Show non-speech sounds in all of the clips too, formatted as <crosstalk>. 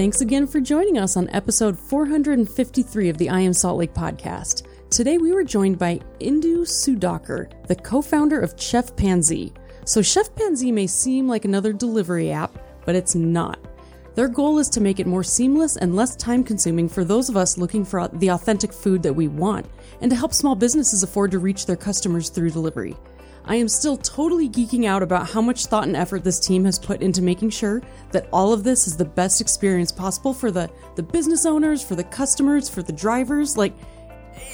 Thanks again for joining us on episode 453 of the I Am Salt Lake podcast. Today we were joined by Indu Sudhakar, the co founder of Chef Panzee. So, Chef Panzee may seem like another delivery app, but it's not. Their goal is to make it more seamless and less time consuming for those of us looking for the authentic food that we want, and to help small businesses afford to reach their customers through delivery. I am still totally geeking out about how much thought and effort this team has put into making sure that all of this is the best experience possible for the, the business owners, for the customers, for the drivers. Like,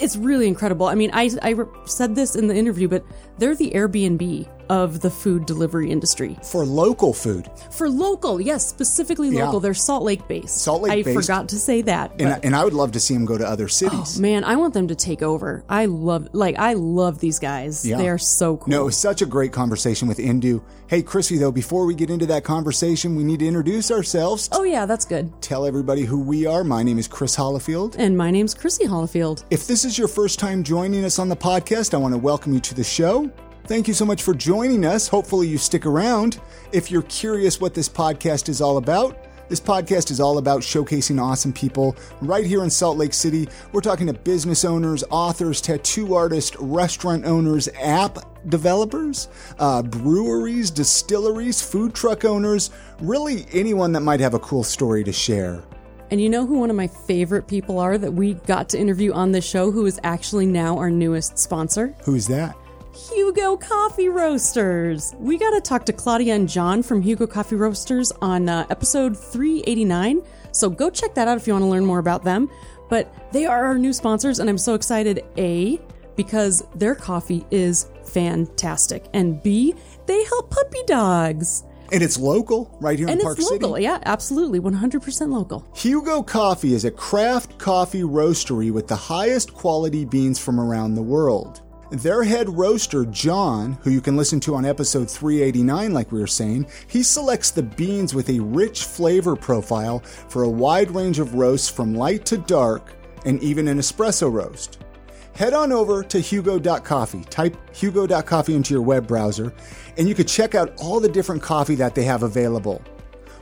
it's really incredible. I mean, I, I said this in the interview, but they're the Airbnb of the food delivery industry. For local food. For local, yes, specifically local. Yeah. They're Salt Lake based. Salt Lake I based. forgot to say that. And, and I would love to see them go to other oh, cities. Oh, man, I want them to take over. I love, like, I love these guys. Yeah. They are so cool. No, it was such a great conversation with Indu. Hey, Chrissy, though, before we get into that conversation, we need to introduce ourselves. Oh, yeah, that's good. Tell everybody who we are. My name is Chris Hollifield. And my name's Chrissy Hollifield. If this is your first time joining us on the podcast, I want to welcome you to the show. Thank you so much for joining us. Hopefully, you stick around. If you're curious what this podcast is all about, this podcast is all about showcasing awesome people right here in Salt Lake City. We're talking to business owners, authors, tattoo artists, restaurant owners, app developers, uh, breweries, distilleries, food truck owners, really anyone that might have a cool story to share. And you know who one of my favorite people are that we got to interview on this show, who is actually now our newest sponsor? Who's that? Hugo Coffee Roasters. We got to talk to Claudia and John from Hugo Coffee Roasters on uh, episode 389. So go check that out if you want to learn more about them. But they are our new sponsors, and I'm so excited. A, because their coffee is fantastic, and B, they help puppy dogs. And it's local, right here and in Park City. And it's local, yeah, absolutely, 100% local. Hugo Coffee is a craft coffee roastery with the highest quality beans from around the world. Their head roaster, John, who you can listen to on episode 389, like we were saying, he selects the beans with a rich flavor profile for a wide range of roasts from light to dark and even an espresso roast. Head on over to hugo.coffee, type hugo.coffee into your web browser, and you can check out all the different coffee that they have available.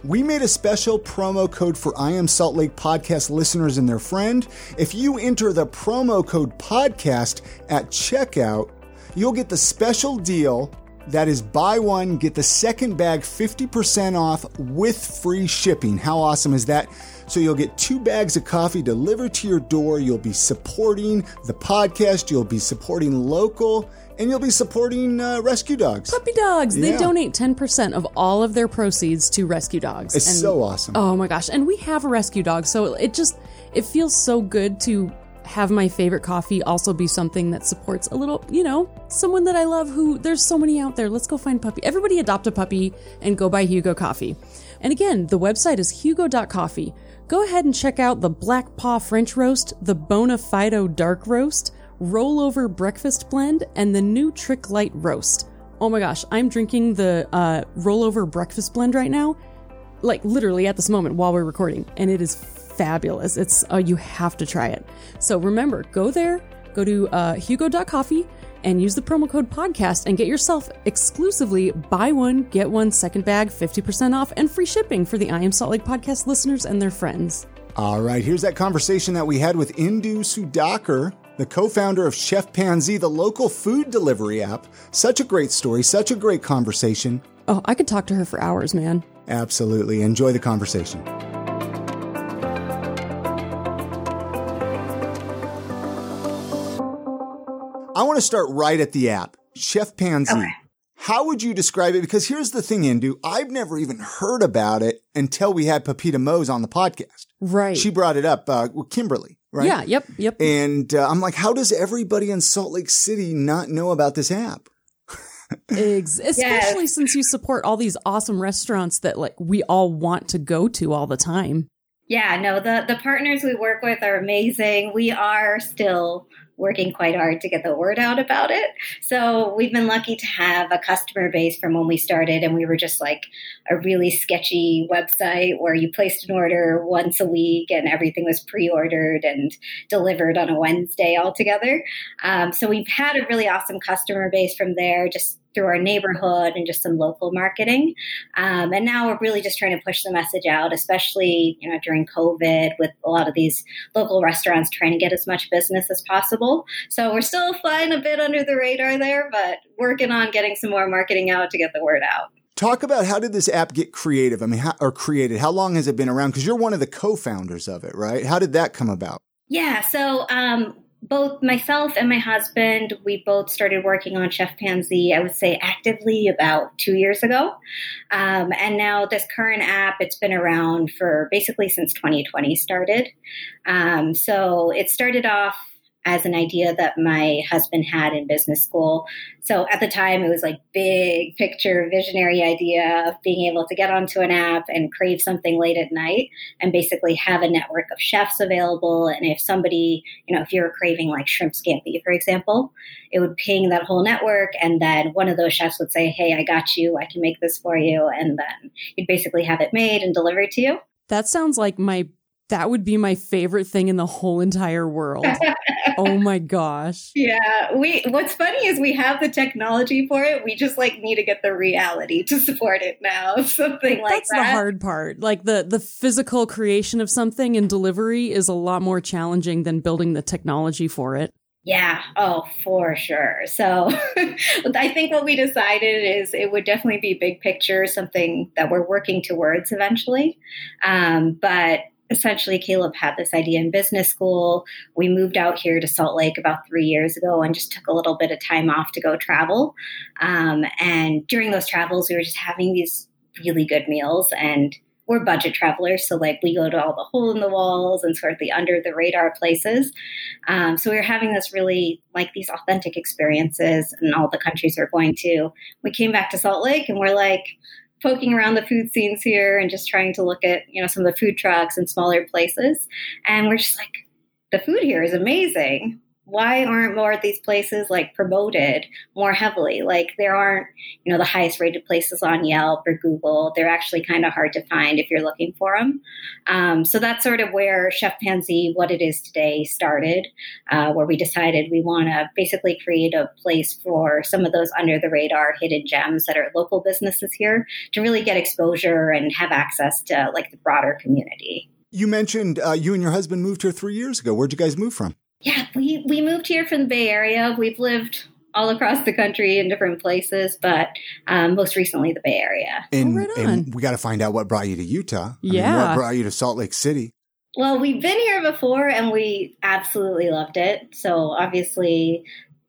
We made a special promo code for I Am Salt Lake podcast listeners and their friend. If you enter the promo code podcast at checkout, you'll get the special deal that is buy one, get the second bag 50% off with free shipping. How awesome is that? So you'll get two bags of coffee delivered to your door. You'll be supporting the podcast. You'll be supporting local and you'll be supporting uh, rescue dogs. Puppy dogs. Yeah. They donate 10% of all of their proceeds to rescue dogs. It's and, so awesome. Oh my gosh. And we have a rescue dog. So it just, it feels so good to have my favorite coffee also be something that supports a little, you know, someone that I love who there's so many out there. Let's go find puppy. Everybody adopt a puppy and go buy Hugo coffee. And again, the website is hugo.coffee. Go ahead and check out the Black Paw French Roast, the Bonafido Dark Roast, rollover breakfast blend, and the new Trick Light roast. Oh my gosh, I'm drinking the uh, rollover breakfast blend right now, like literally at this moment while we're recording, and it is fabulous. It's uh, you have to try it. So remember, go there, go to uh, Hugo.coffee and use the promo code podcast and get yourself exclusively buy one get one second bag 50% off and free shipping for the I Am Salt Lake podcast listeners and their friends. All right, here's that conversation that we had with Indu Sudhakar the co founder of Chef Panzee, the local food delivery app. Such a great story, such a great conversation. Oh, I could talk to her for hours, man. Absolutely. Enjoy the conversation. I want to start right at the app, Chef Panzee. Okay. How would you describe it? Because here's the thing, Indu. I've never even heard about it until we had Pepita Mose on the podcast. Right. She brought it up uh, with Kimberly right? Yeah, yep, yep. And uh, I'm like, how does everybody in Salt Lake City not know about this app? <laughs> Especially yes. since you support all these awesome restaurants that like we all want to go to all the time. Yeah, no, the the partners we work with are amazing. We are still working quite hard to get the word out about it. So we've been lucky to have a customer base from when we started, and we were just like a really sketchy website where you placed an order once a week and everything was pre ordered and delivered on a Wednesday altogether. Um, so we've had a really awesome customer base from there, just through our neighborhood and just some local marketing. Um, and now we're really just trying to push the message out, especially you know during COVID with a lot of these local restaurants trying to get as much business as possible. So we're still flying a bit under the radar there, but working on getting some more marketing out to get the word out. Talk about how did this app get creative? I mean, how, or created? How long has it been around? Because you're one of the co-founders of it, right? How did that come about? Yeah, so um, both myself and my husband, we both started working on Chef Panzee, I would say actively about two years ago. Um, and now this current app, it's been around for basically since 2020 started. Um, so it started off as an idea that my husband had in business school. So at the time, it was like big picture, visionary idea of being able to get onto an app and crave something late at night and basically have a network of chefs available. And if somebody, you know, if you're craving like shrimp scampi, for example, it would ping that whole network. And then one of those chefs would say, Hey, I got you. I can make this for you. And then you'd basically have it made and delivered to you. That sounds like my that would be my favorite thing in the whole entire world. oh <laughs> my gosh. Yeah, we what's funny is we have the technology for it. We just like need to get the reality to support it now. <laughs> Something like That's that. That's the hard part. Like the the physical creation of something and delivery is a lot more challenging than building the technology for it. Yeah, oh, for sure. So <laughs> I think what we decided is it would definitely be big picture, something that we're working towards eventually. Um, but essentially Caleb had this idea in business school. We moved out here to Salt Lake about three years ago and just took a little bit of time off to go travel. Um, and during those travels, we were just having these really good meals and we're budget travelers, so like we go to all the hole in the walls and sort of the under the radar places. Um, so we were having this really like these authentic experiences in all the countries we're going to. We came back to Salt Lake and we're like, poking around the food scenes here and just trying to look at you know some of the food trucks and smaller places. And we're just like the food here is amazing why aren't more of these places like promoted more heavily? Like there aren't, you know, the highest rated places on Yelp or Google. They're actually kind of hard to find if you're looking for them. Um, so that's sort of where Chef Panzee, what it is today, started, uh, where we decided we want to basically create a place for some of those under the radar hidden gems that are local businesses here to really get exposure and have access to like the broader community. You mentioned uh, you and your husband moved here three years ago. Where'd you guys move from? Yeah, we, we moved here from the Bay Area. We've lived all across the country in different places, but um, most recently the Bay Area. And, oh, right and we got to find out what brought you to Utah. I yeah. Mean, what brought you to Salt Lake City? Well, we've been here before and we absolutely loved it. So obviously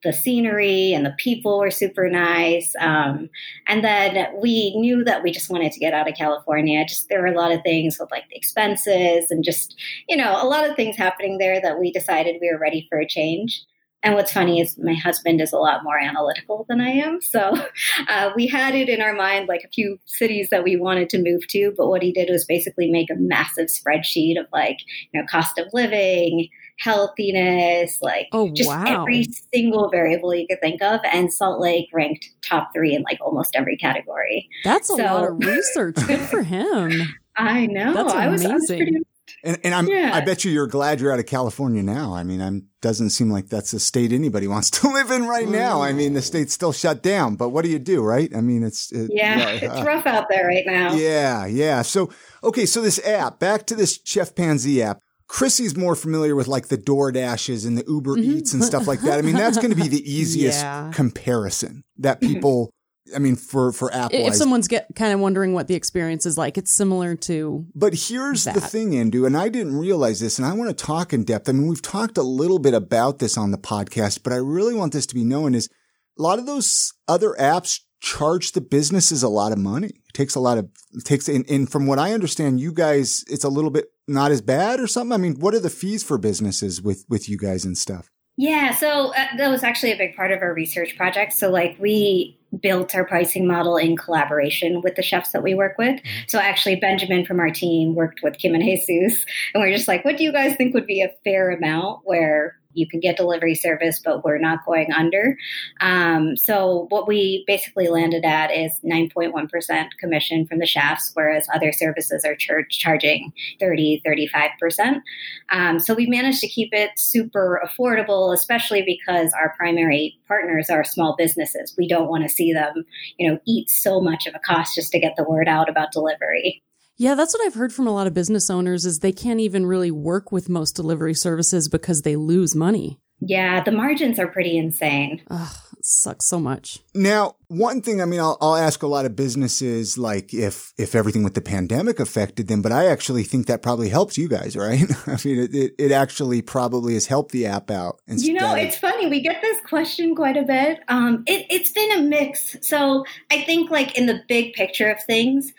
the scenery and the people were super nice. Um, and then we knew that we just wanted to get out of California. Just there were a lot of things with like the expenses and just, you know, a lot of things happening there that we decided we were ready for a change. And what's funny is my husband is a lot more analytical than I am. So <laughs> uh, we had it in our mind like a few cities that we wanted to move to. But what he did was basically make a massive spreadsheet of like, you know, cost of living, healthiness, like oh, just wow. every single variable you could think of. And Salt Lake ranked top three in like almost every category. That's a lot of <laughs> research. Good for him. I know. That's amazing. I was, I was pretty, and, and I'm, yeah. I bet you you're glad you're out of California now. I mean, I'm, doesn't seem like that's a state anybody <laughs> wants to live in right now. I mean, the state's still shut down, but what do you do, right? I mean, it's, it, yeah, yeah, <laughs> it's uh, rough out there right now. Yeah. Yeah. So, okay. So this app, back to this Chef Panzee app. Chrissy's more familiar with like the DoorDashes and the Uber mm-hmm. Eats and stuff like that. I mean, that's going to be the <laughs> easiest yeah. comparison that mm-hmm. people I mean, for for Apple, if someone's get kind of wondering what the experience is like, it's similar to. But here's that. the thing, Indu, and I didn't realize this, and I want to talk in depth. I mean, we've talked a little bit about this on the podcast, but I really want this to be known: is a lot of those other apps charge the businesses a lot of money. It takes a lot of it takes, and, and from what I understand, you guys, it's a little bit not as bad or something. I mean, what are the fees for businesses with with you guys and stuff? Yeah, so uh, that was actually a big part of our research project. So, like, we built our pricing model in collaboration with the chefs that we work with. Mm-hmm. So, actually, Benjamin from our team worked with Kim and Jesus, and we're just like, what do you guys think would be a fair amount where you can get delivery service, but we're not going under. Um, so what we basically landed at is 9.1% commission from the chefs, whereas other services are char- charging 30, 35%. Um, so we managed to keep it super affordable, especially because our primary partners are small businesses. We don't want to see them, you know, eat so much of a cost just to get the word out about delivery. Yeah, that's what I've heard from a lot of business owners is they can't even really work with most delivery services because they lose money. Yeah, the margins are pretty insane. Ugh, sucks so much. Now, one thing, I mean, I'll, I'll ask a lot of businesses like if if everything with the pandemic affected them, but I actually think that probably helps you guys, <laughs> right? I mean, it, it, it actually probably has helped the app out. You know, of- it's funny. We get this question quite a bit. Um, it, it's been a mix. So I think, like in the big picture of things,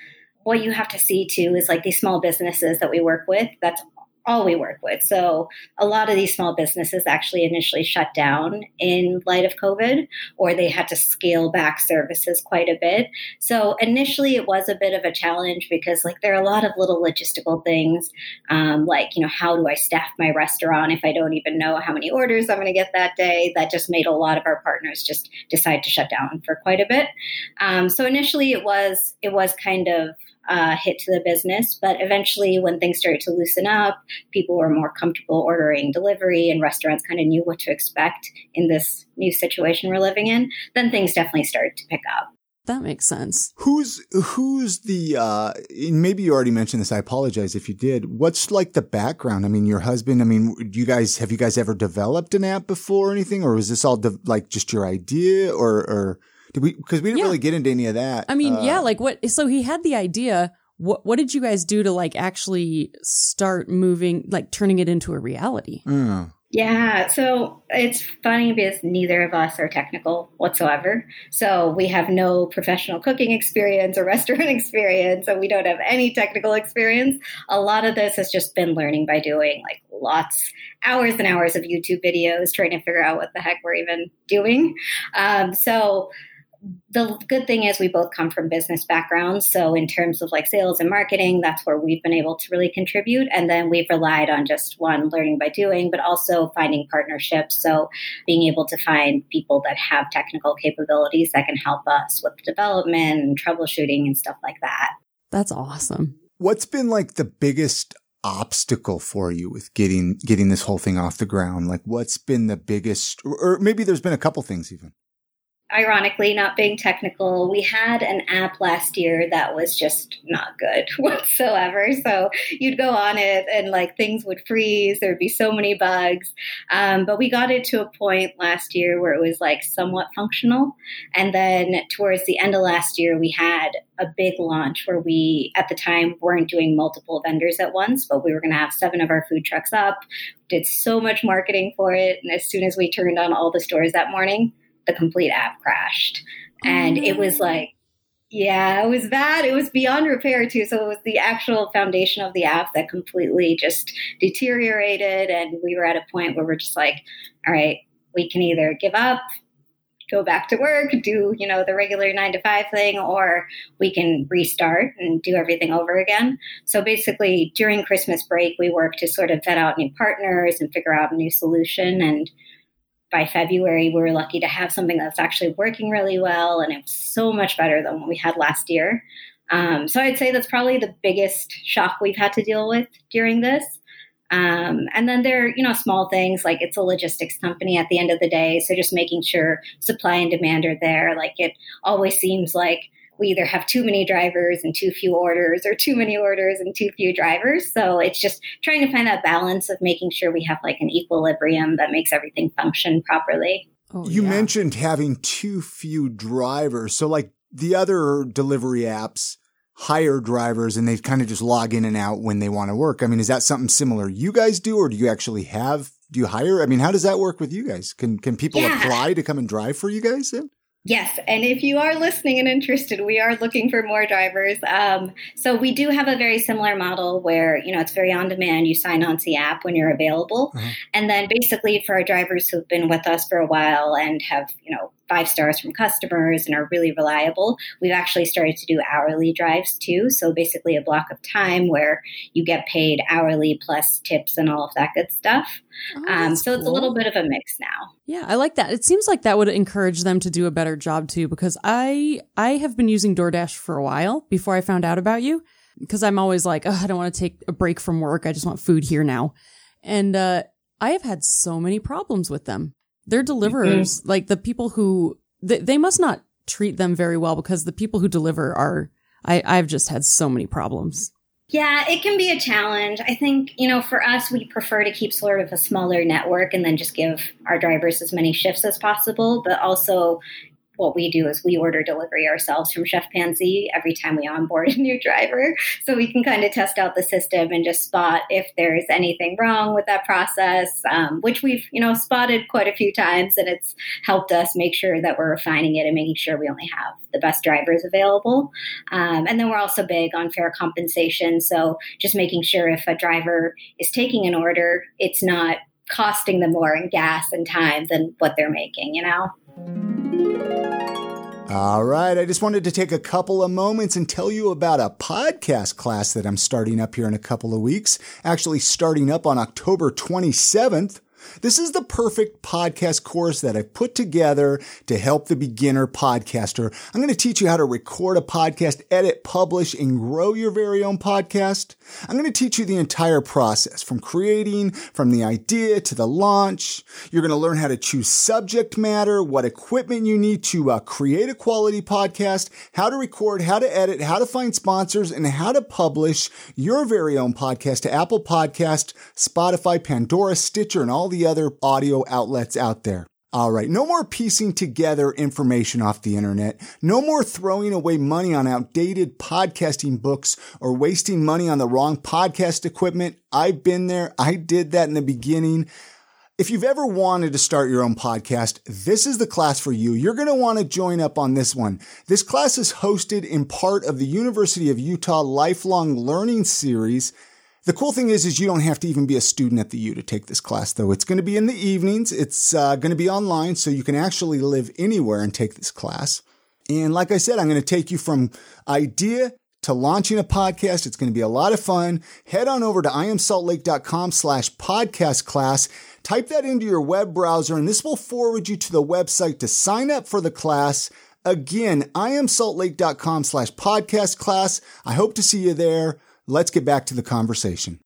what you have to see too is like these small businesses that we work with. That's all we work with. So a lot of these small businesses actually initially shut down in light of COVID, or they had to scale back services quite a bit. So initially it was a bit of a challenge because like there are a lot of little logistical things, um, like, you know, how do I staff my restaurant if I don't even know how many orders I'm going to get that day? That just made a lot of our partners just decide to shut down for quite a bit. Um, so initially it was, it was kind of, uh, hit to the business. But eventually, when things started to loosen up, people were more comfortable ordering delivery, and restaurants kind of knew what to expect in this new situation we're living in. Then things definitely started to pick up. That makes sense. Who's who's the uh maybe you already mentioned this, I apologize if you did. What's like the background? I mean, your husband, I mean, you guys have you guys ever developed an app before or anything or was this all de- like just your idea or or did we because we didn't Yeah. really get into any of that. I mean, Uh, yeah, like what so he had the idea. What what did you guys do to like actually start moving like turning it into a reality? oh. Yeah, so it's funny because neither of us are technical whatsoever. So we have no professional cooking experience or <laughs> restaurant experience, and we don't have any technical experience. A lot of this has just been learning by doing, like lots, hours and hours of YouTube videos, trying to figure out what the heck we're even doing. Um, so the good thing is we both come from business backgrounds so in terms of like sales and marketing that's where we've been able to really contribute and then we've relied on just one learning by doing but also finding partnerships so being able to find people that have technical capabilities that can help us with development and troubleshooting and stuff like that That's awesome. What's been like the biggest obstacle for you with getting getting this whole thing off the ground? Like what's been the biggest or, or maybe there's been a couple things even. Ironically, not being technical, we had an app last year that was just not good <laughs> whatsoever. So you'd go on it and like things would freeze, there'd be so many bugs. Um, but we got it to a point last year where it was like somewhat functional. And then towards the end of last year, we had a big launch where we, at the time, weren't doing multiple vendors at once, but we were going to have seven of our food trucks up. Did so much marketing for it. And as soon as we turned on all the stores that morning, the complete app crashed. And it was oh. like, yeah, it was bad. It was beyond repair too. So it was the actual foundation of the app that completely just deteriorated. And we were at a point where we're just like, all right, we can either give up, go back to work, do, you know, the regular nine to five thing, or we can restart and do everything over again. So basically during Christmas break, we worked to sort of vet out new partners and figure out a new solution. And by February, we were lucky to have something that's actually working really well, and it was so much better than what we had last year. Um, so I'd say that's probably the biggest shock we've had to deal with during this. Um, and then there are, you know, small things like it's a logistics company at the end of the day. So just making sure supply and demand are there. Like it always seems like we either have too many drivers and too few orders or too many orders and too few drivers. So it's just trying to find that balance of making sure we have like an equilibrium that makes everything function properly. Oh, You yeah. mentioned having too few drivers. So like the other delivery apps hire drivers and they kind of just log in and out when they want to work. I mean, is that something similar you guys do or do you actually have do you hire? I mean, how does that work with you guys? Can can people Yeah. apply to come and drive for you guys then? Yes, and if you are listening and interested, we are looking for more drivers. Um, so we do have a very similar model where you know it's very on demand. You sign on to the app when you're available, Mhm. and then basically for our drivers who've been with us for a while and have you know five stars from customers and are really reliable. We've actually started to do hourly drives too. So basically, a block of time where you get paid hourly plus tips and all of that good stuff. Oh, um, so cool. it's a little bit of a mix now. Yeah, I like that. It seems like that would encourage them to do a better job too, because I I have been using DoorDash for a while before I found out about you, because I'm always like, oh, I don't want to take a break from work. I just want food here now, and uh, I have had so many problems with them. Their deliverers, mm-hmm. like the people who they, they must not treat them very well because the people who deliver are I, I've just had so many problems. Yeah, it can be a challenge. I think, you know, for us, we prefer to keep sort of a smaller network and then just give our drivers as many shifts as possible. But also, what we do is we order delivery ourselves from Chef Panzee every time we onboard <laughs> a new driver. So we can kind of test out the system and just spot if there's anything wrong with that process, um, which we've, you know, spotted quite a few times. And it's helped us make sure that we're refining it and making sure we only have the best drivers available. Um, and then we're also big on fair compensation. So just making sure if a driver is taking an order, it's not costing them more in gas and time than what they're making, you know? All right. I just wanted to take a couple of moments and tell you about a podcast class that I'm starting up here in a couple of weeks. Actually, starting up on October 27th. This is the perfect podcast course that I've put together to help the beginner podcaster. I'm going to teach you how to record a podcast, edit, publish, and grow your very own podcast. I'm going to teach you the entire process from creating, from the idea to the launch. You're going to learn how to choose subject matter, what equipment you need to uh, create a quality podcast, how to record, how to edit, how to find sponsors, and how to publish your very own podcast to Apple Podcast, Spotify, Pandora, Stitcher, and all the the other audio outlets out there. All right. No more piecing together information off the internet. No more throwing away money on outdated podcasting books or wasting money on the wrong podcast equipment. I've been there. I did that in the beginning. If you've ever wanted to start your own podcast, this is the class for you. You're going to want to join up on this one. This class is hosted in part of the University of Utah Lifelong Learning Series the cool thing is, is you don't have to even be a student at the U to take this class, though. It's going to be in the evenings. It's uh, going to be online, so you can actually live anywhere and take this class. And like I said, I'm going to take you from idea to launching a podcast. It's going to be a lot of fun. Head on over to iamsaltlake.com slash podcast class. Type that into your web browser, and this will forward you to the website to sign up for the class. Again, iamsaltlake.com slash podcast class. I hope to see you there let's get back to the conversation.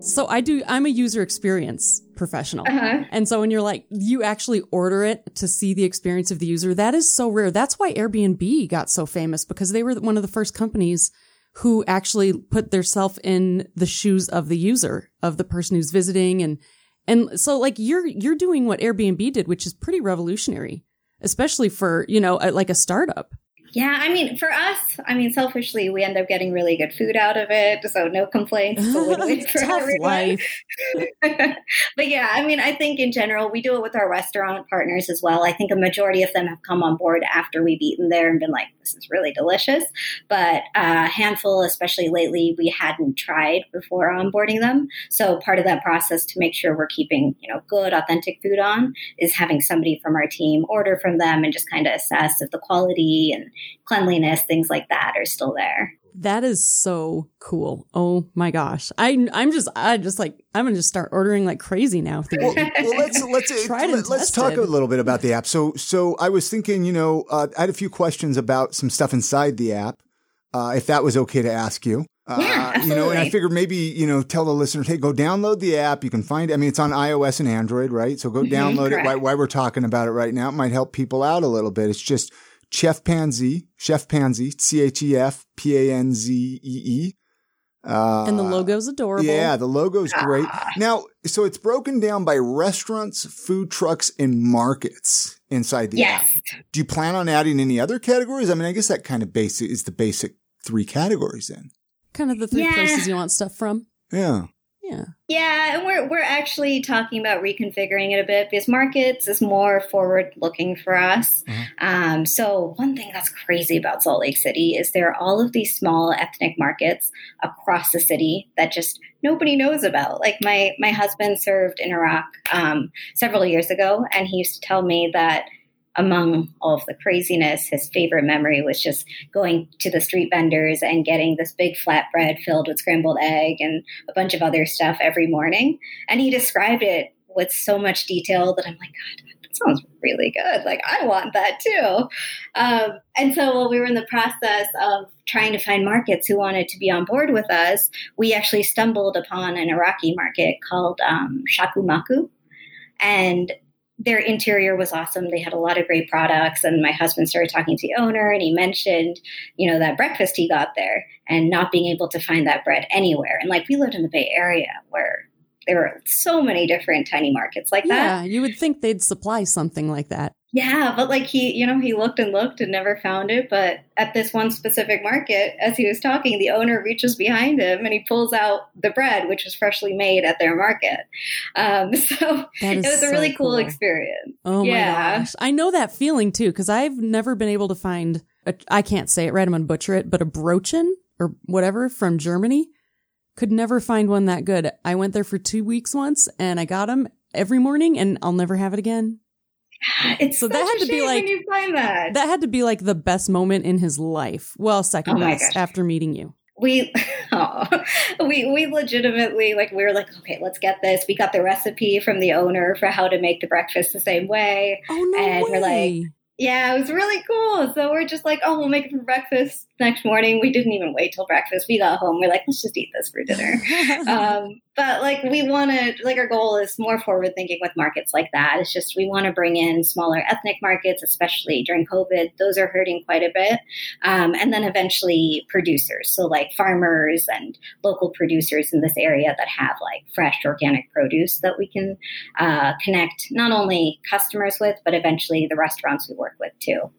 So I do, I'm a user experience professional. Uh-huh. And so when you're like, you actually order it to see the experience of the user, that is so rare. That's why Airbnb got so famous because they were one of the first companies who actually put theirself in the shoes of the user, of the person who's visiting. And, and so like you're, you're doing what Airbnb did, which is pretty revolutionary, especially for, you know, like a startup. Yeah, I mean, for us, I mean, selfishly, we end up getting really good food out of it, so no complaints. <laughs> For Tough everyone. <laughs> but yeah, I mean, I think in general, we do it with our restaurant partners as well. I think a majority of them have come on board after we've eaten there and been like, "This is really delicious." But a handful, especially lately, we hadn't tried before onboarding them. So part of that process to make sure we're keeping, you know, good, authentic food on is having somebody from our team order from them and just kind of assess if the quality and cleanliness, things like that are still there. That is so cool. Oh my gosh. I I'm just I just like I'm gonna just start ordering like crazy now. Well, <laughs> well, let's let's Tried let, us talk a little bit about the app. So so I was thinking, you know, uh, I had a few questions about some stuff inside the app. Uh, if that was okay to ask you. Uh, yeah, you know, and I figured maybe, you know, tell the listeners, hey, go download the app. You can find it. I mean, it's on iOS and Android, right? So go mm-hmm, download correct. it. Why, why we're talking about it right now. It might help people out a little bit. It's just Chef Panzee, Chef Panzee, C H E F P A N Z E E. Uh, and the logo's adorable. Yeah, the logo's great. Now, so it's broken down by restaurants, food trucks, and markets inside the yes. app. Do you plan on adding any other categories? I mean, I guess that kind of basic is the basic three categories then. Kind of the three yeah. places you want stuff from. Yeah. Yeah. Yeah, and we're we're actually talking about reconfiguring it a bit because markets is more forward looking for us. Uh-huh. Um, so one thing that's crazy about Salt Lake City is there are all of these small ethnic markets across the city that just nobody knows about. Like my my husband served in Iraq um, several years ago, and he used to tell me that among all of the craziness, his favorite memory was just going to the street vendors and getting this big flatbread filled with scrambled egg and a bunch of other stuff every morning. And he described it with so much detail that I'm like, God, that sounds really good. Like, I want that too. Um, and so while we were in the process of trying to find markets who wanted to be on board with us, we actually stumbled upon an Iraqi market called um, Shaku Maku. And their interior was awesome. They had a lot of great products. And my husband started talking to the owner and he mentioned, you know, that breakfast he got there and not being able to find that bread anywhere. And like we lived in the Bay Area where there were so many different tiny markets like that. Yeah, you would think they'd supply something like that. Yeah, but like he, you know, he looked and looked and never found it. But at this one specific market, as he was talking, the owner reaches behind him and he pulls out the bread, which was freshly made at their market. Um, <laughs> so it was a really cool, cool. experience. Oh Yeah. my gosh. I know that feeling too, because I've never been able to find, a, I can't say it right, I'm going to butcher it, but a Brochen or whatever from Germany. Could never find one that good. I went there for two weeks once and I got them every morning and I'll never have it again. <laughs> It's So that had to be like- you find that. That had to be like the best moment in his life. Well, second Oh best after meeting you. we <laughs> oh, we we legitimately like we were like okay let's get this we got the recipe from the owner for how to make the breakfast the same way Oh, no And way. we're like- yeah it was really cool so we're just like oh we'll make it for breakfast next morning we didn't even wait till breakfast. We got home. We're like let's just eat this for dinner. <laughs> Um, but like we want to like our goal is more forward thinking with markets like that. It's just we want to bring in smaller ethnic markets especially during covid. Those are hurting quite a bit. Um, and then eventually producers. So like farmers and local producers in this area that have like fresh organic produce that we can uh, connect not only customers with but eventually the restaurants we work with too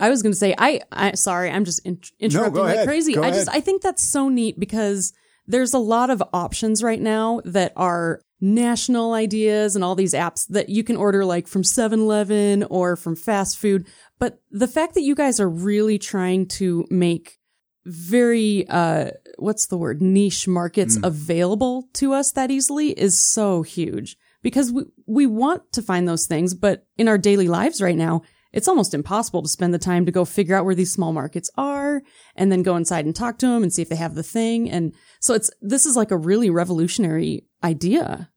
I was going to say, I, I, sorry, I'm just in, interrupting go like ahead. crazy. Go I just, ahead. I think that's so neat because there's a lot of options right now that are national ideas and all these apps that you can order like from 7-Eleven or from fast food. But the fact that you guys are really trying to make very, uh, what's the word? Niche markets Mm. available to us that easily is so huge because we, we want to find those things, but in our daily lives right now, it's almost impossible to spend the time to go figure out where these small markets are and then go inside and talk to them and see if they have the thing. And so it's, this is like a really revolutionary idea.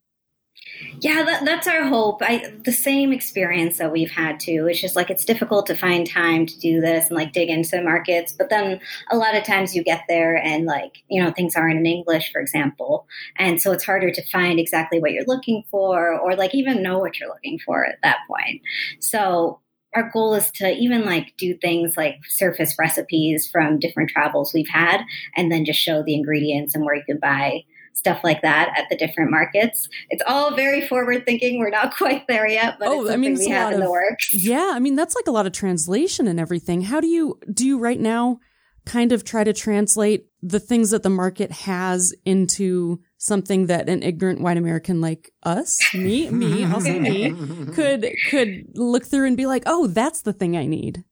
Yeah, that, that's our hope. I, the same experience that we've had too. It's just like it's difficult to find time to do this and like dig into the markets. But then a lot of times you get there and like, you know, things aren't in English, for example. And so it's harder to find exactly what you're looking for or like even know what you're looking for at that point. So our goal is to even like do things like surface recipes from different travels we've had and then just show the ingredients and where you can buy stuff like that at the different markets. It's all very forward thinking. We're not <laughs> quite there yet, but Oh, it's I mean, we have in the works. Yeah. I mean, that's like a lot of translation and everything. How do you, do you right now kind of try to translate the things that the market has into something that an ignorant white American like us, me, me, <laughs> also me, could, could look through and be like, oh, that's the thing I need.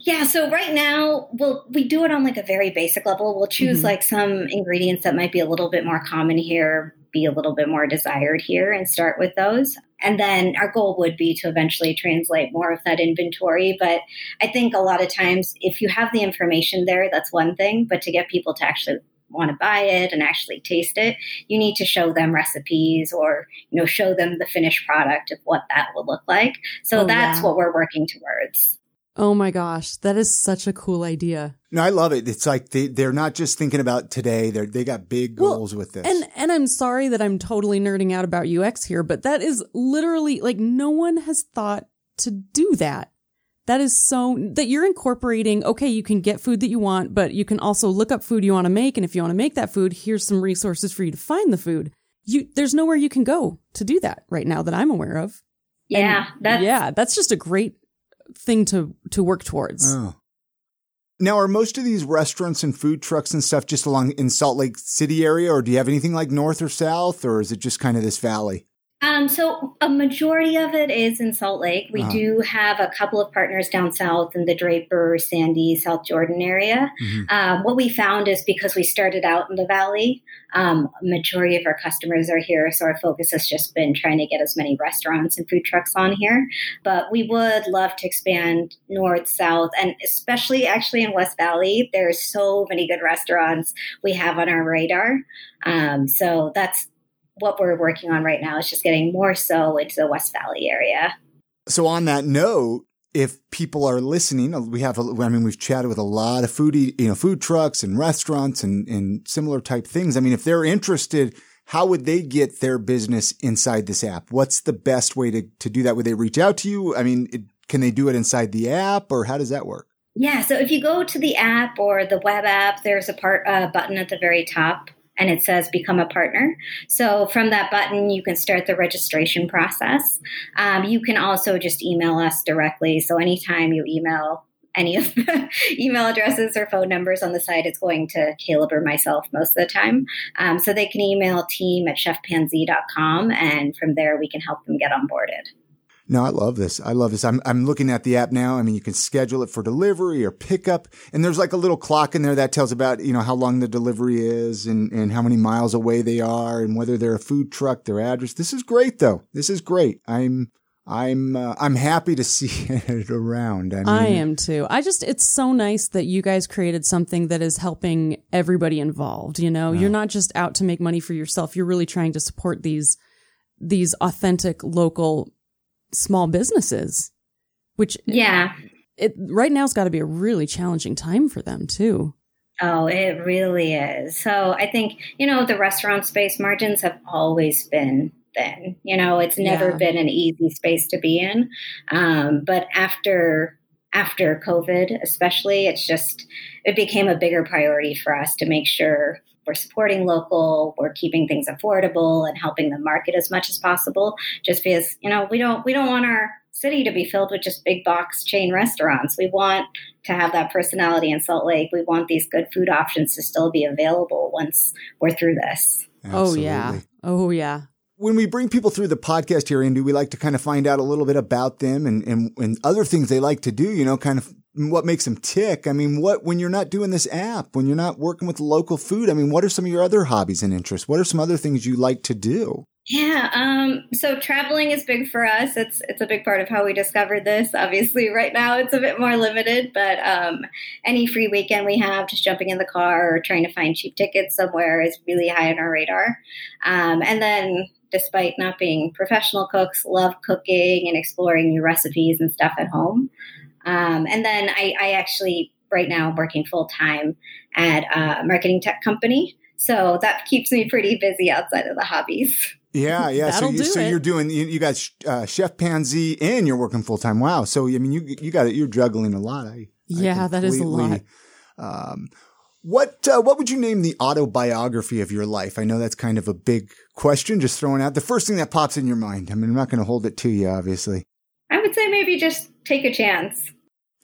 Yeah, so right now, we'll we do it on like a very basic level. We'll choose Mhm. like some ingredients that might be a little bit more common here, be a little bit more desired here, and start with those. And then our goal would be to eventually translate more of that inventory. But I think a lot of times, if you have the information there, that's one thing. But to get people to actually want to buy it and actually taste it, you need to show them recipes or you know show them the finished product of what that will look like. So Oh, that's yeah. what we're working towards. Oh my gosh. That is such a cool idea. No, I love it. It's like they, they're not just thinking about today. They're, they got big Well, goals with this. And and I'm sorry that I'm totally nerding out about UX here, but that is literally like no one has thought to do that. That is so that you're incorporating, okay, you can get food that you want, but you can also look up food you want to make and if you want to make that food, here's some resources for you to find the food. You there's nowhere you can go to do that right now that I'm aware of. Yeah, And that's yeah, that's just a great thing to to work towards. oh. Now, are most of these restaurants and food trucks and stuff just along in Salt Lake City area, or do you have anything like north or south, or is it just kind of this valley? Um, so a majority of it is in Salt Lake. We uh-huh. do have a couple of partners down south in the Draper, Sandy, South Jordan area. Mm-hmm. Um, what we found is because we started out in the valley, um, majority of our customers are here, so our focus has just been trying to get as many restaurants and food trucks on here. But we would love to expand north, south, and especially actually in West Valley. There's so many good restaurants we have on our radar. Um, so that's what we're working on right now is just getting more so into the West Valley area. So on that note, if people are listening, we have, a, I mean, we've chatted with a lot of foodie, you know, food trucks and restaurants and, and similar type things. I mean, if they're interested, how would they get their business inside this app? What's the best way to, to do that? Would they reach out to you? I mean, it, can they do it inside the app or how does that work? Yeah, so if you go to the app or the web app, there's a part uh, button at the very top and it says become a partner. So from that button, you can start the registration process. Um, you can also just email us directly. So anytime you email any of the <laughs> email addresses or phone numbers on the site, it's going to Caleb or myself most of the time. Um, so they can email team at chefpanzee.com and from there we can help them get onboarded. No, I love this. I love this. I'm, I'm looking at the app now. I mean, you can schedule it for delivery or pickup. And there's like a little clock in there that tells about, you know, how long the delivery is and, and how many miles away they are and whether they're a food truck, their address. This is great though. This is great. I'm, I'm, uh, I'm happy to <laughs> see it around. I, mean, I am too. I just, it's so nice that you guys created something that is helping everybody involved. You know, you're not just out to make money for yourself. You're really trying to support these, these authentic local small businesses, which yeah, it right now has got to be a really challenging time for them too. Oh, it really is. So I think you know the restaurant space margins have always been thin. You know, it's never yeah. been an easy space to be in. Um, but after after COVID, especially, it's just it became a bigger priority for us to make sure we're supporting local, we're keeping things affordable and helping the market as much as possible. Just because, you know, we don't we don't want our city to be filled with just big box chain restaurants. We want to have that personality in Salt Lake. We want these good food options to still be available once we're through this. Absolutely. Oh yeah. Oh yeah when we bring people through the podcast here, Andy, we like to kind of find out a little bit about them and, and, and other things they like to do, you know, kind of what makes them tick. I mean, what, when you're not doing this app, when you're not working with local food, I mean, what are some of your other hobbies and interests? What are some other things you like to do? Yeah, um, so traveling is big for us. It's it's a big part of how we discovered this. Obviously, right now it's a bit more limited, but um, any free weekend we have, just jumping in the car or trying to find cheap tickets somewhere is really high on our radar. Um, and then despite not being professional cooks, love cooking and exploring new recipes and stuff at home. Um, and then I, I, actually, right now, I'm working full time at a marketing tech company. So that keeps me pretty busy outside of the hobbies. <laughs> Yeah, yeah. so, you, so you're doing you, you got uh, Chef Panzee and you're working full time. Wow. So I mean, you you got it. You're juggling a lot. I, yeah, I that is a lot. Um, what uh, what would you name the autobiography of your life? I know that's kind of a big question, just throwing out the first thing that pops in your mind. I mean, I'm not going to hold it to you, obviously. I would say maybe just take a chance.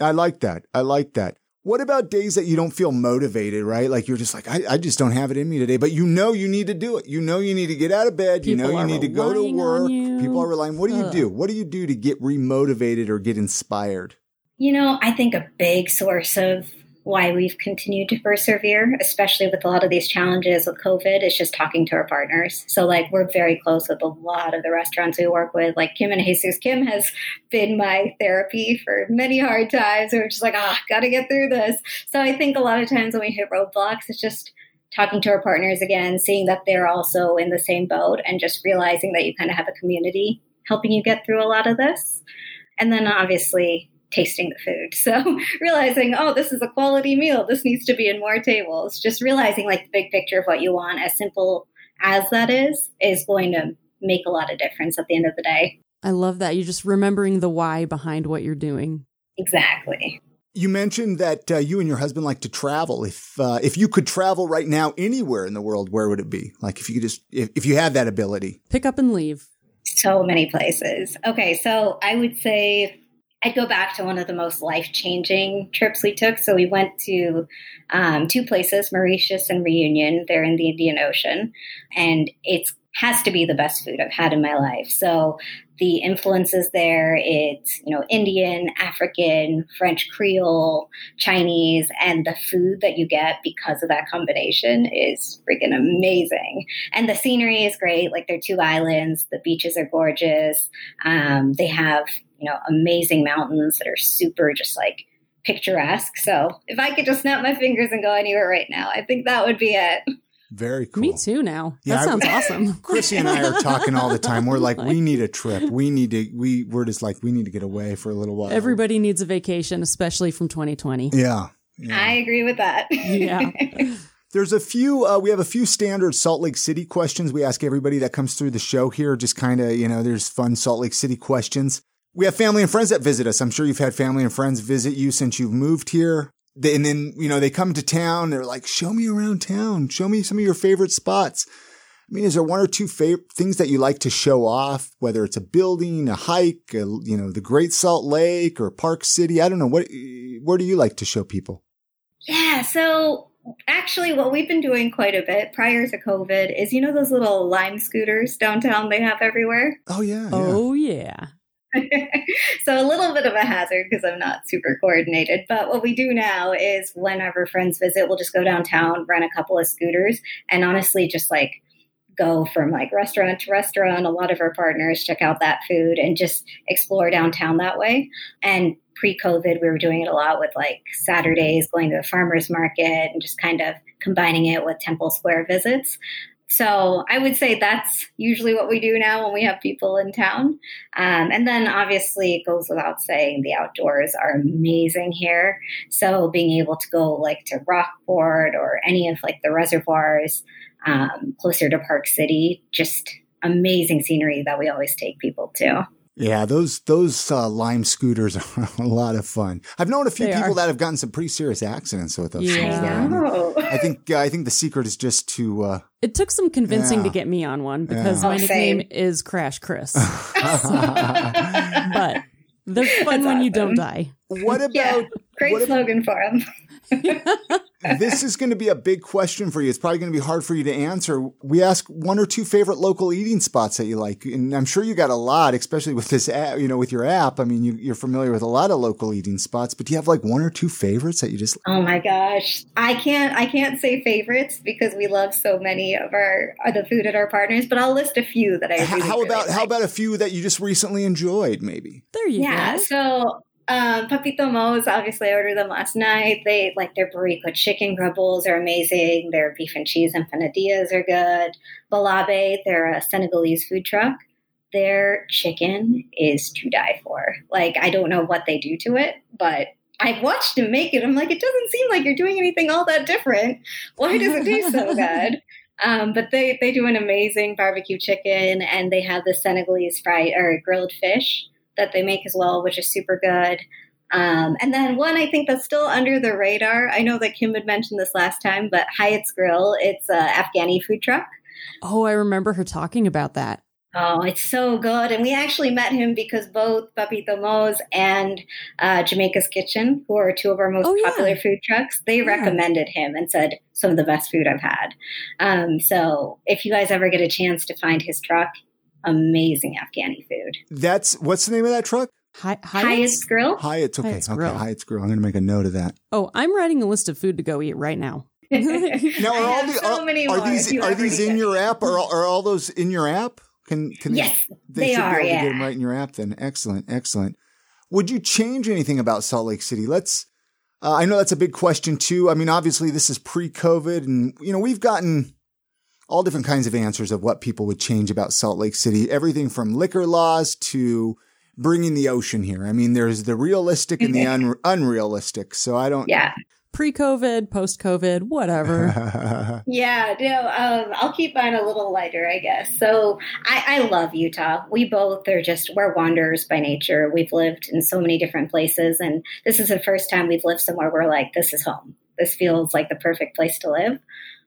I like that. I like that. What about days that you don't feel motivated, right? Like you're just like, I, I just don't have it in me today, but you know you need to do it. You know you need to get out of bed. People you know you need to go to work. People are relying. What do you do? What do you do to get remotivated or get inspired? You know, I think a big source of why we've continued to persevere, especially with a lot of these challenges with COVID, is just talking to our partners. So, like, we're very close with a lot of the restaurants we work with. Like, Kim and Jesus Kim has been my therapy for many hard times. We're just like, ah, oh, gotta get through this. So, I think a lot of times when we hit roadblocks, it's just talking to our partners again, seeing that they're also in the same boat, and just realizing that you kind of have a community helping you get through a lot of this. And then, obviously, tasting the food. <laughs> So realizing, oh, this is a quality meal. This needs to be in more tables. Just realizing like the big picture of what you want, as simple as that is, is going to make a lot of difference at the end of the day. I love that. You're just remembering the why behind what you're doing. Exactly. You mentioned that uh, you and your husband like to travel. If uh, if you could travel right now anywhere in the world, where would it be? Like if you could just if, if you had that ability, pick up and leave. So many places. Okay, so I would say I'd go back to one of the most life changing trips we took. So we went to um, two places, Mauritius and Reunion. They're in the Indian Ocean, and it's has to be the best food I've had in my life. So the influences there, it's, you know, Indian, African, French Creole, Chinese, and the food that you get because of that combination is freaking amazing. And the scenery is great. Like they're two islands, the beaches are gorgeous. Um, they have, you know, amazing mountains that are super just like picturesque. So if I could just snap my fingers and go anywhere right now, I think that would be it. Very cool. Me too now. Yeah, that sounds I, awesome. <laughs> Chrissy and I are talking all the time. We're like, we <laughs> need a trip. We need to, we, we're just like, we need to get away for a little while. Everybody needs a vacation, especially from 2020. Yeah. yeah. I agree with that. yeah. <laughs> There's a few, uh, we have a few standard Salt Lake City questions we ask everybody that comes through the show here. Just kind of, you know, there's fun Salt Lake City questions. We have family and friends that visit us. I'm sure you've had family and friends visit you since you've moved here they, and then, you know, they come to town. They're like, show me around town. Show me some of your favorite spots. I mean, is there one or two favorite things that you like to show off, whether it's a building, a hike, a, you know, the Great Salt Lake or Park City? I don't know. What, where do you like to show people? Yeah. So actually, what we've been doing quite a bit prior to COVID is, you know, those little lime scooters downtown they have everywhere? Oh, yeah. yeah. Oh, yeah. <laughs> so a little bit of a hazard because I'm not super coordinated. But what we do now is whenever friends visit, we'll just go downtown, rent a couple of scooters, and honestly, just like go from like restaurant to restaurant. A lot of our partners check out that food and just explore downtown that way. And pre-COVID, we were doing it a lot with like Saturdays, going to the farmers market and just kind of combining it with Temple Square visits. So I would say that's usually what we do now when we have people in town. Um, and then obviously it goes without saying the outdoors are amazing here. So being able to go like to Rockport or any of like the reservoirs um, closer to Park City, just amazing scenery that we always take people to. Yeah, those those uh, lime scooters <laughs> are a lot of fun. I've known a few they people are. that have gotten some pretty serious accidents with those. Yeah, I, I think uh, I think the secret is just to. Uh, it took some convincing yeah. to get me on one because yeah. my oh, nickname is Crash Chris. <laughs> but they're fun That's when awesome. you don't die. What about yeah, great what slogan about, for them? <laughs> this is going to be a big question for you. It's probably going to be hard for you to answer. We ask one or two favorite local eating spots that you like, and I'm sure you got a lot, especially with this, app, you know, with your app. I mean, you, are familiar with a lot of local eating spots, but do you have like one or two favorites that you just? Oh my gosh, I can't, I can't say favorites because we love so many of our uh, the food at our partners, but I'll list a few that I. Really, how about really how about a few that you just recently enjoyed, maybe? There you yeah, go. Yeah, so um, Papito Mo's, obviously, I ordered them last night. They like their burrito chicken grubbles are amazing. Their beef and cheese empanadillas are good. Balabe, they're a Senegalese food truck. Their chicken is to die for. Like, I don't know what they do to it, but I've watched them make it. I'm like, it doesn't seem like you're doing anything all that different. Why does it taste so good? <laughs> Um, but they, they do an amazing barbecue chicken and they have the Senegalese fried or grilled fish that they make as well, which is super good. Um, and then one I think that's still under the radar. I know that Kim had mentioned this last time, but Hyatt's Grill, it's a Afghani food truck. Oh, I remember her talking about that. Oh, it's so good. And we actually met him because both Papito Mo's and uh, Jamaica's Kitchen, who are two of our most oh, yeah. popular food trucks, they yeah. recommended him and said some of the best food I've had. Um, so if you guys ever get a chance to find his truck, amazing Afghani food. That's what's the name of that truck? Hi, Hyatt's, Grill. Hyatt's okay. Hyatt's okay, Grill. Hyatt's Grill. I'm going to make a note of that. Oh, I'm writing a list of food to go eat right now. <laughs> now, are all the, so are, are these are these in your app? Are all, are all those in your app? Can can yes, they, they should are. Be able yeah. to get them right in your app. Then excellent, excellent. Would you change anything about Salt Lake City? Let's. Uh, I know that's a big question too. I mean, obviously this is pre-COVID, and you know we've gotten all different kinds of answers of what people would change about Salt Lake City. Everything from liquor laws to bringing the ocean here. I mean, there's the realistic and the <laughs> un- unrealistic. So I don't. Yeah. Pre COVID, post COVID, whatever. <laughs> yeah, no, um, I'll keep mine a little lighter, I guess. So I, I love Utah. We both are just, we're wanderers by nature. We've lived in so many different places. And this is the first time we've lived somewhere we're like, this is home. This feels like the perfect place to live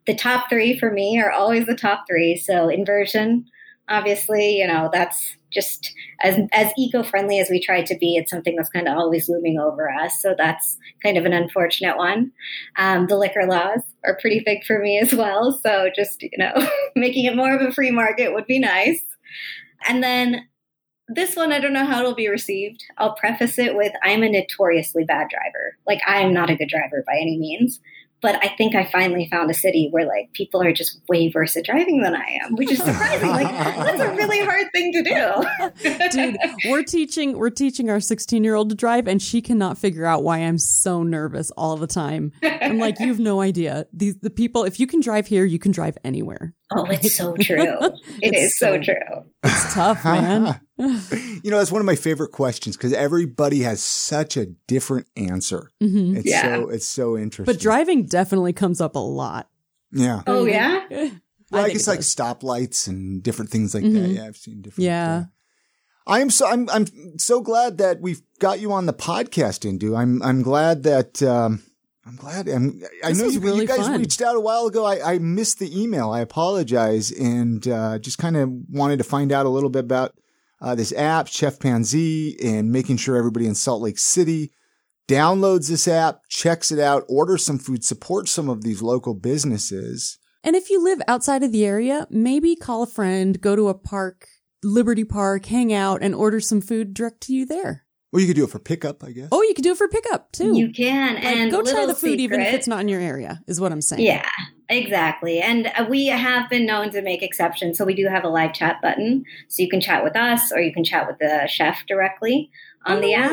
the top three for me are always the top three. So inversion, obviously, you know, that's just as as eco-friendly as we try to be, it's something that's kind of always looming over us. So that's kind of an unfortunate one. Um, the liquor laws are pretty big for me as well. So just, you know, <laughs> making it more of a free market would be nice. And then this one, I don't know how it'll be received. I'll preface it with I'm a notoriously bad driver. Like, I'm not a good driver by any means. But I think I finally found a city where like people are just way worse at driving than I am, which is <laughs> surprising. like that's a really hard thing to do. <laughs> Dude, we're teaching we're teaching our 16 year old to drive, and she cannot figure out why I'm so nervous all the time. I'm like, you have no idea. These the people. If you can drive here, you can drive anywhere. Oh, it's so true. <laughs> It is so, so true. It's tough, <laughs> man. <laughs> you know, that's one of my favorite questions because everybody has such a different answer. Mm-hmm. It's yeah. so it's so interesting. But driving definitely comes up a lot. Yeah. Oh yeah. Well, I, I guess like stoplights and different things like mm-hmm. that. Yeah, I've seen different. Yeah. Uh, I am so I'm I'm so glad that we've got you on the podcast, Indu. I'm I'm glad that um, I'm glad. I'm, I know you, really you, guys fun. reached out a while ago. I, I missed the email. I apologize, and uh, just kind of wanted to find out a little bit about uh, this app, Chef Panzee, and making sure everybody in Salt Lake City downloads this app, checks it out, orders some food, supports some of these local businesses. And if you live outside of the area, maybe call a friend, go to a park, Liberty Park, hang out, and order some food direct to you there. Or you could do it for pickup, I guess. Oh, you could do it for pickup too. You can, like, and go try the food secret. even if it's not in your area. Is what I'm saying. Yeah, exactly. And uh, we have been known to make exceptions, so we do have a live chat button, so you can chat with us or you can chat with the chef directly on oh, the app.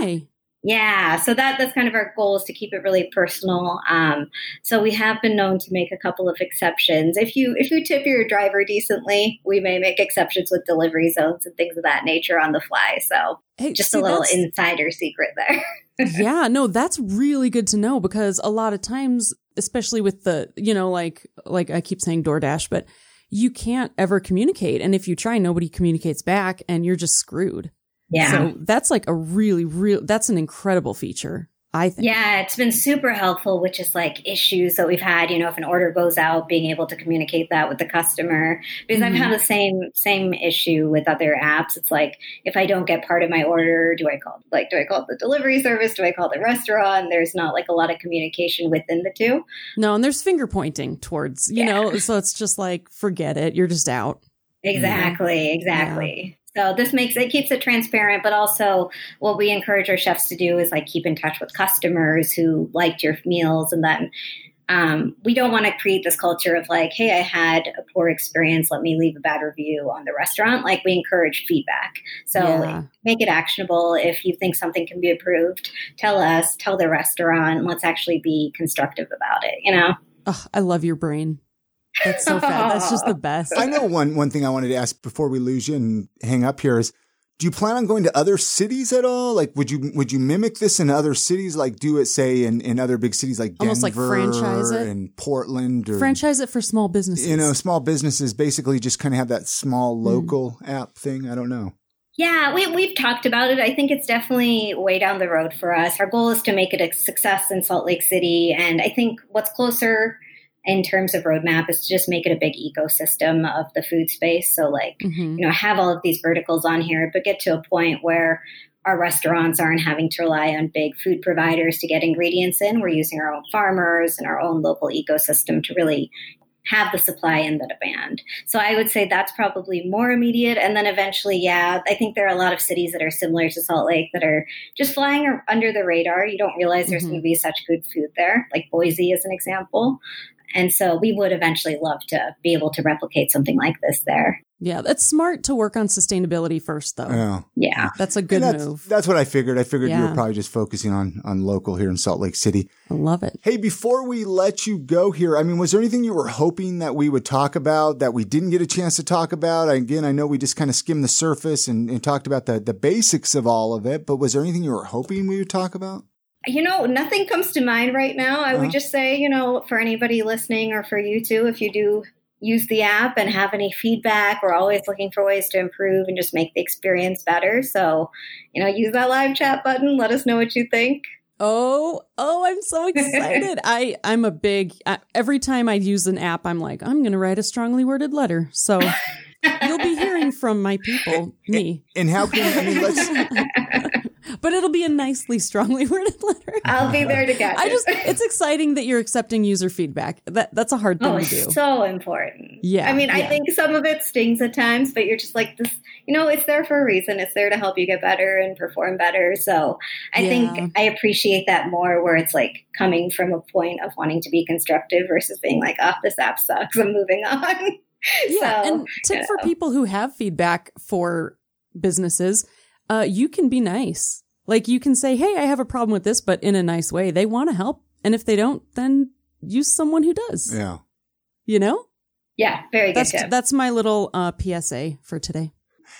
Yeah, so that that's kind of our goal is to keep it really personal. Um, so we have been known to make a couple of exceptions. If you if you tip your driver decently, we may make exceptions with delivery zones and things of that nature on the fly. So hey, just see, a little insider secret there. <laughs> yeah, no, that's really good to know because a lot of times, especially with the you know like like I keep saying DoorDash, but you can't ever communicate, and if you try, nobody communicates back, and you're just screwed. Yeah. So that's like a really, real, that's an incredible feature. I think. Yeah, it's been super helpful which is like issues that we've had. You know, if an order goes out, being able to communicate that with the customer. Because mm-hmm. I've had the same same issue with other apps. It's like if I don't get part of my order, do I call like do I call the delivery service? Do I call the restaurant? There's not like a lot of communication within the two. No, and there's finger pointing towards you yeah. know. So it's just like forget it. You're just out. Exactly. Exactly. So this makes it keeps it transparent, but also what we encourage our chefs to do is like keep in touch with customers who liked your meals, and then um, we don't want to create this culture of like, hey, I had a poor experience, let me leave a bad review on the restaurant. Like we encourage feedback, so yeah. make it actionable. If you think something can be improved, tell us, tell the restaurant. Let's actually be constructive about it. You know. Oh, I love your brain. That's so fat. That's just the best. I know one one thing I wanted to ask before we lose you and hang up here is do you plan on going to other cities at all? Like, would you would you mimic this in other cities? Like, do it say in, in other big cities like almost like franchise it and Portland, or franchise it for small businesses. You know, small businesses basically just kind of have that small hmm. local mm. app thing. I don't know. Yeah, we, we've talked about it. I think it's definitely way down the road for us. Our goal is to make it a success in Salt Lake City, and I think what's closer in terms of roadmap is to just make it a big ecosystem of the food space. So like, mm-hmm. you know, have all of these verticals on here, but get to a point where our restaurants aren't having to rely on big food providers to get ingredients in. We're using our own farmers and our own local ecosystem to really have the supply and the demand. So I would say that's probably more immediate. And then eventually, yeah, I think there are a lot of cities that are similar to Salt Lake that are just flying under the radar. You don't realize there's mm-hmm. going to be such good food there, like Boise is an example. And so we would eventually love to be able to replicate something like this there. Yeah, it's smart to work on sustainability first, though. Yeah, yeah, that's a good that's, move. That's what I figured. I figured yeah. you were probably just focusing on on local here in Salt Lake City. I love it. Hey, before we let you go here, I mean, was there anything you were hoping that we would talk about that we didn't get a chance to talk about? Again, I know we just kind of skimmed the surface and, and talked about the the basics of all of it, but was there anything you were hoping we would talk about? You know, nothing comes to mind right now. I uh-huh. would just say, you know, for anybody listening or for you too, if you do use the app and have any feedback, we're always looking for ways to improve and just make the experience better. So, you know, use that live chat button. Let us know what you think. Oh, oh, I'm so <laughs> excited. I I'm a big uh, every time I use an app I'm like, I'm going to write a strongly worded letter. So you'll be hearing from my people, <laughs> me. And how can I mean? Let's. <laughs> but it'll be a nicely, strongly <laughs> worded letter. I'll be there to catch I it. just, it's exciting that you're accepting user feedback. That that's a hard thing Oh, to do. so important. Yeah, I mean, I think some of it stings at times, but you're just like this. You know, it's there for a reason. It's there to help you get better and perform better. So I Yeah. think I appreciate that more, where it's like coming from a point of wanting to be constructive versus being like, "Oh, this app sucks. I'm moving on." <laughs> Yeah, So, and tip you for people who have feedback for businesses, uh, you can be nice. Like you can say, "Hey, I have a problem with this," but in a nice way. They want to help, and if they don't, then use someone who does. Yeah. You know, yeah, very good that's tip. that's my little uh, PSA for today.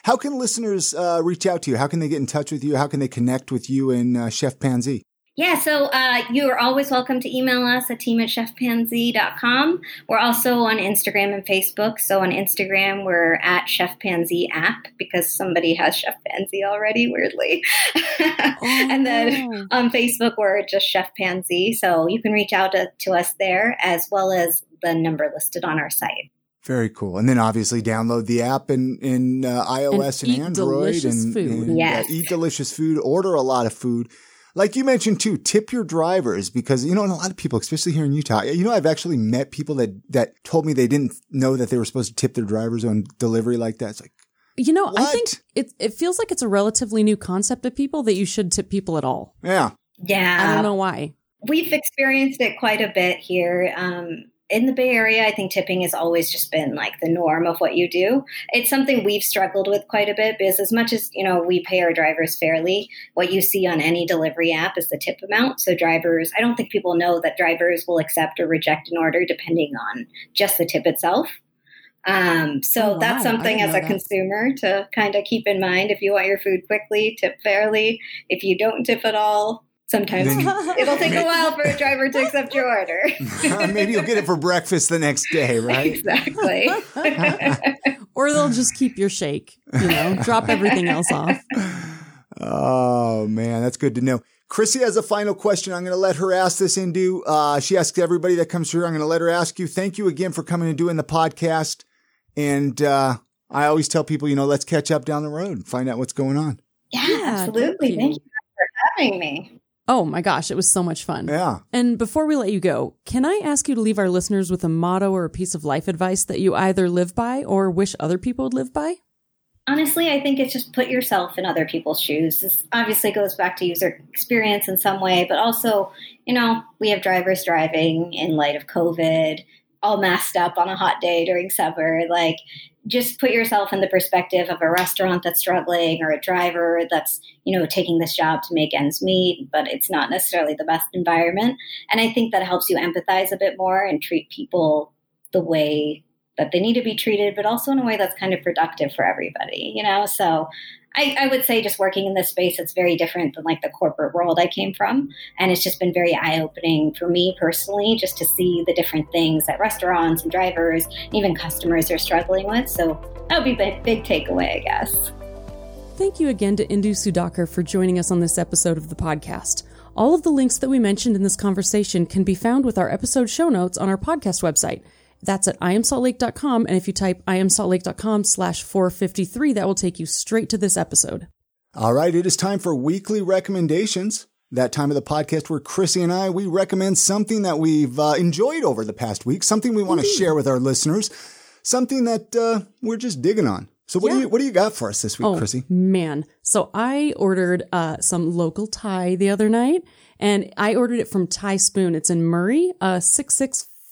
How can listeners uh, reach out to you? How can they get in touch with you? How can they connect with you and uh, Chef Panzee? Yeah, so uh, you are always welcome to email us at team at chefpanzee.com. We're also on Instagram and Facebook. So on Instagram, we're at Chef Panzee app because somebody has Chef Panzee already, weirdly. <laughs> and then Oh. on Facebook, we're just Chef Panzee. So you can reach out to, to us there as well as the number listed on our site. Very cool. And then obviously download the app in, in uh, iOS and, eat Android delicious and, food. and, Yes. uh, eat delicious food. Order a lot of food. Like you mentioned too, tip your drivers because you know, and a lot of people, especially here in Utah, you know, I've actually met people that that told me they didn't know that they were supposed to tip their drivers on delivery like that. It's like, You know, I think it it feels like it's a relatively new concept of people that you should tip people at all. yeah, Yeah. I don't know why. We've experienced it quite a bit here. Um, in the Bay Area, I think tipping has always just been like the norm of what you do. It's something we've struggled with quite a bit because as much as, you know, we pay our drivers fairly, what you see on any delivery app is the tip amount. So drivers, I don't think people know that drivers will accept or reject an order depending on just the tip itself. Um, so Oh, that's I something as a that. consumer to kind of keep in mind. If you want your food quickly, tip fairly. If you don't tip at all, sometimes Then <laughs> It'll take a while for a driver to accept your order. <laughs> maybe you'll get it for breakfast the next day, right? exactly. <laughs> or they'll just keep your shake, you know, drop everything else off. Oh man, that's good to know. Chrissy has a final question. I'm going to let her ask this into. Uh, she asks everybody that comes through. I'm going to let her ask you. Thank you again for coming and doing the podcast. And uh, I always tell people, you know, let's catch up down the road and find out what's going on. Yeah, Yeah, absolutely. thank Thank you. you for having me. Oh my gosh, it was so much fun. Yeah. And before we let you go, can I ask you to leave our listeners with a motto or a piece of life advice that you either live by or wish other people would live by? Honestly, I think it's just put yourself in other people's shoes. This obviously goes back to user experience in some way, but also, you know, we have drivers driving in light of COVID, all masked up on a hot day during summer. Like, just put yourself in the perspective of a restaurant that's struggling or a driver that's, you know, taking this job to make ends meet, but it's not necessarily the best environment. And I think that helps you empathize a bit more and treat people the way that they need to be treated, but also in a way that's kind of productive for everybody, you know? So I, I would say just working in this space, it's very different than like the corporate world I came from. And it's just been very eye opening for me personally, just to see the different things that restaurants and drivers, even customers are struggling with. So that would be a big, big takeaway, I guess. Thank you again to Indu Sudhakar for joining us on this episode of the podcast. All of the links that we mentioned in this conversation can be found with our episode show notes on our podcast website. That's at iamsaltlake.com, and if you type iamsaltlake.com slash 453, that will take you straight to this episode. All right. It is time for weekly recommendations. That time of the podcast where Chrissy and I, we recommend something that we've uh, enjoyed over the past week, something we want to share with our listeners, something that uh, we're just digging on. So what do you what do you got for us this week, Oh, Chrissy? man. So I ordered uh, some local Thai the other night, and I ordered it from Thai Spoon. It's in Murray, uh,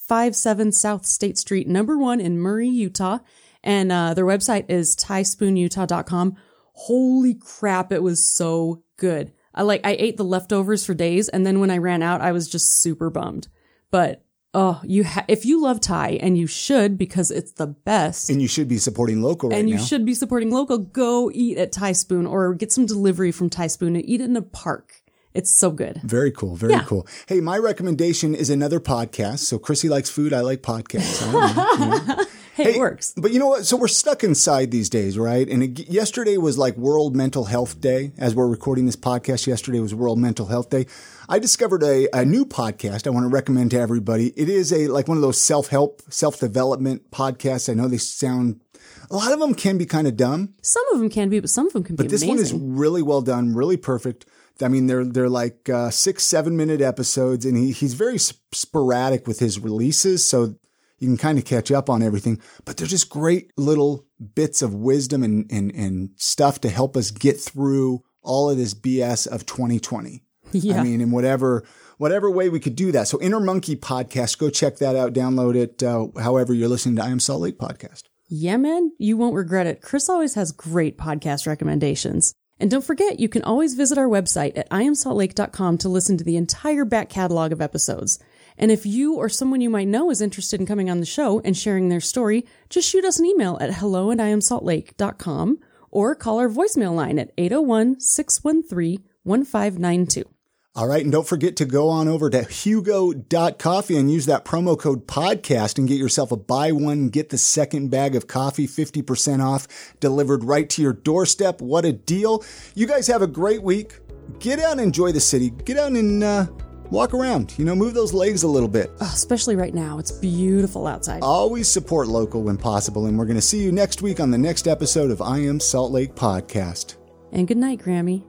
6657 South State Street, number one in Murray, Utah. And uh, their website is thaispoonutah.com. Holy crap, it was so good. I like, I ate the leftovers for days, and then when I ran out, I was just super bummed. But oh, you ha- if you love Thai, and you should because it's the best And you should be supporting local right and you now. should be supporting local, go eat at Thai Spoon or get some delivery from Thai Spoon and eat it in a park. It's so good. Very cool. Very Yeah. cool. Hey, my recommendation is another podcast. So Chrissy likes food. I like podcasts. I know, you know. <laughs> Hey, it works. But you know what? So we're stuck inside these days, right? And it, yesterday was like World Mental Health Day. As we're recording this podcast, yesterday was World Mental Health Day. I discovered a, a new podcast I want to recommend to everybody. It is a like one of those self help, self development podcasts. I know they sound A lot of them can be kind of dumb, Some of them can be, but some of them can but be But this one is really well done, really perfect. I mean, they're they're like uh, six, seven minute episodes, and he he's very sp- sporadic with his releases, so you can kind of catch up on everything. But they're just great little bits of wisdom and and and stuff to help us get through all of this BS of 2020. yeah. I mean, in whatever whatever way we could do that. So Inner Monkey podcast, go check that out, download it. Uh, however, you're listening to I Am Salt Lake podcast. Yeah, man, you won't regret it. Chris always has great podcast recommendations. And don't forget, you can always visit our website at iamsaltlake.com to listen to the entire back catalog of episodes. And if you or someone you might know is interested in coming on the show and sharing their story, just shoot us an email at hello at iamsaltlake.com or call our voicemail line at 801-613-1592. All right. And don't forget to go on over to hugo.coffee and use that promo code podcast and get yourself a buy one, get the second bag of coffee, 50% off, delivered right to your doorstep. What a deal. You guys have a great week. Get out and enjoy the city. Get out and uh, walk around. You know, move those legs a little bit. Oh, especially right now. It's beautiful outside. Always support local when possible. And we're going to see you next week on the next episode of I Am Salt Lake Podcast. And good night, Grammy.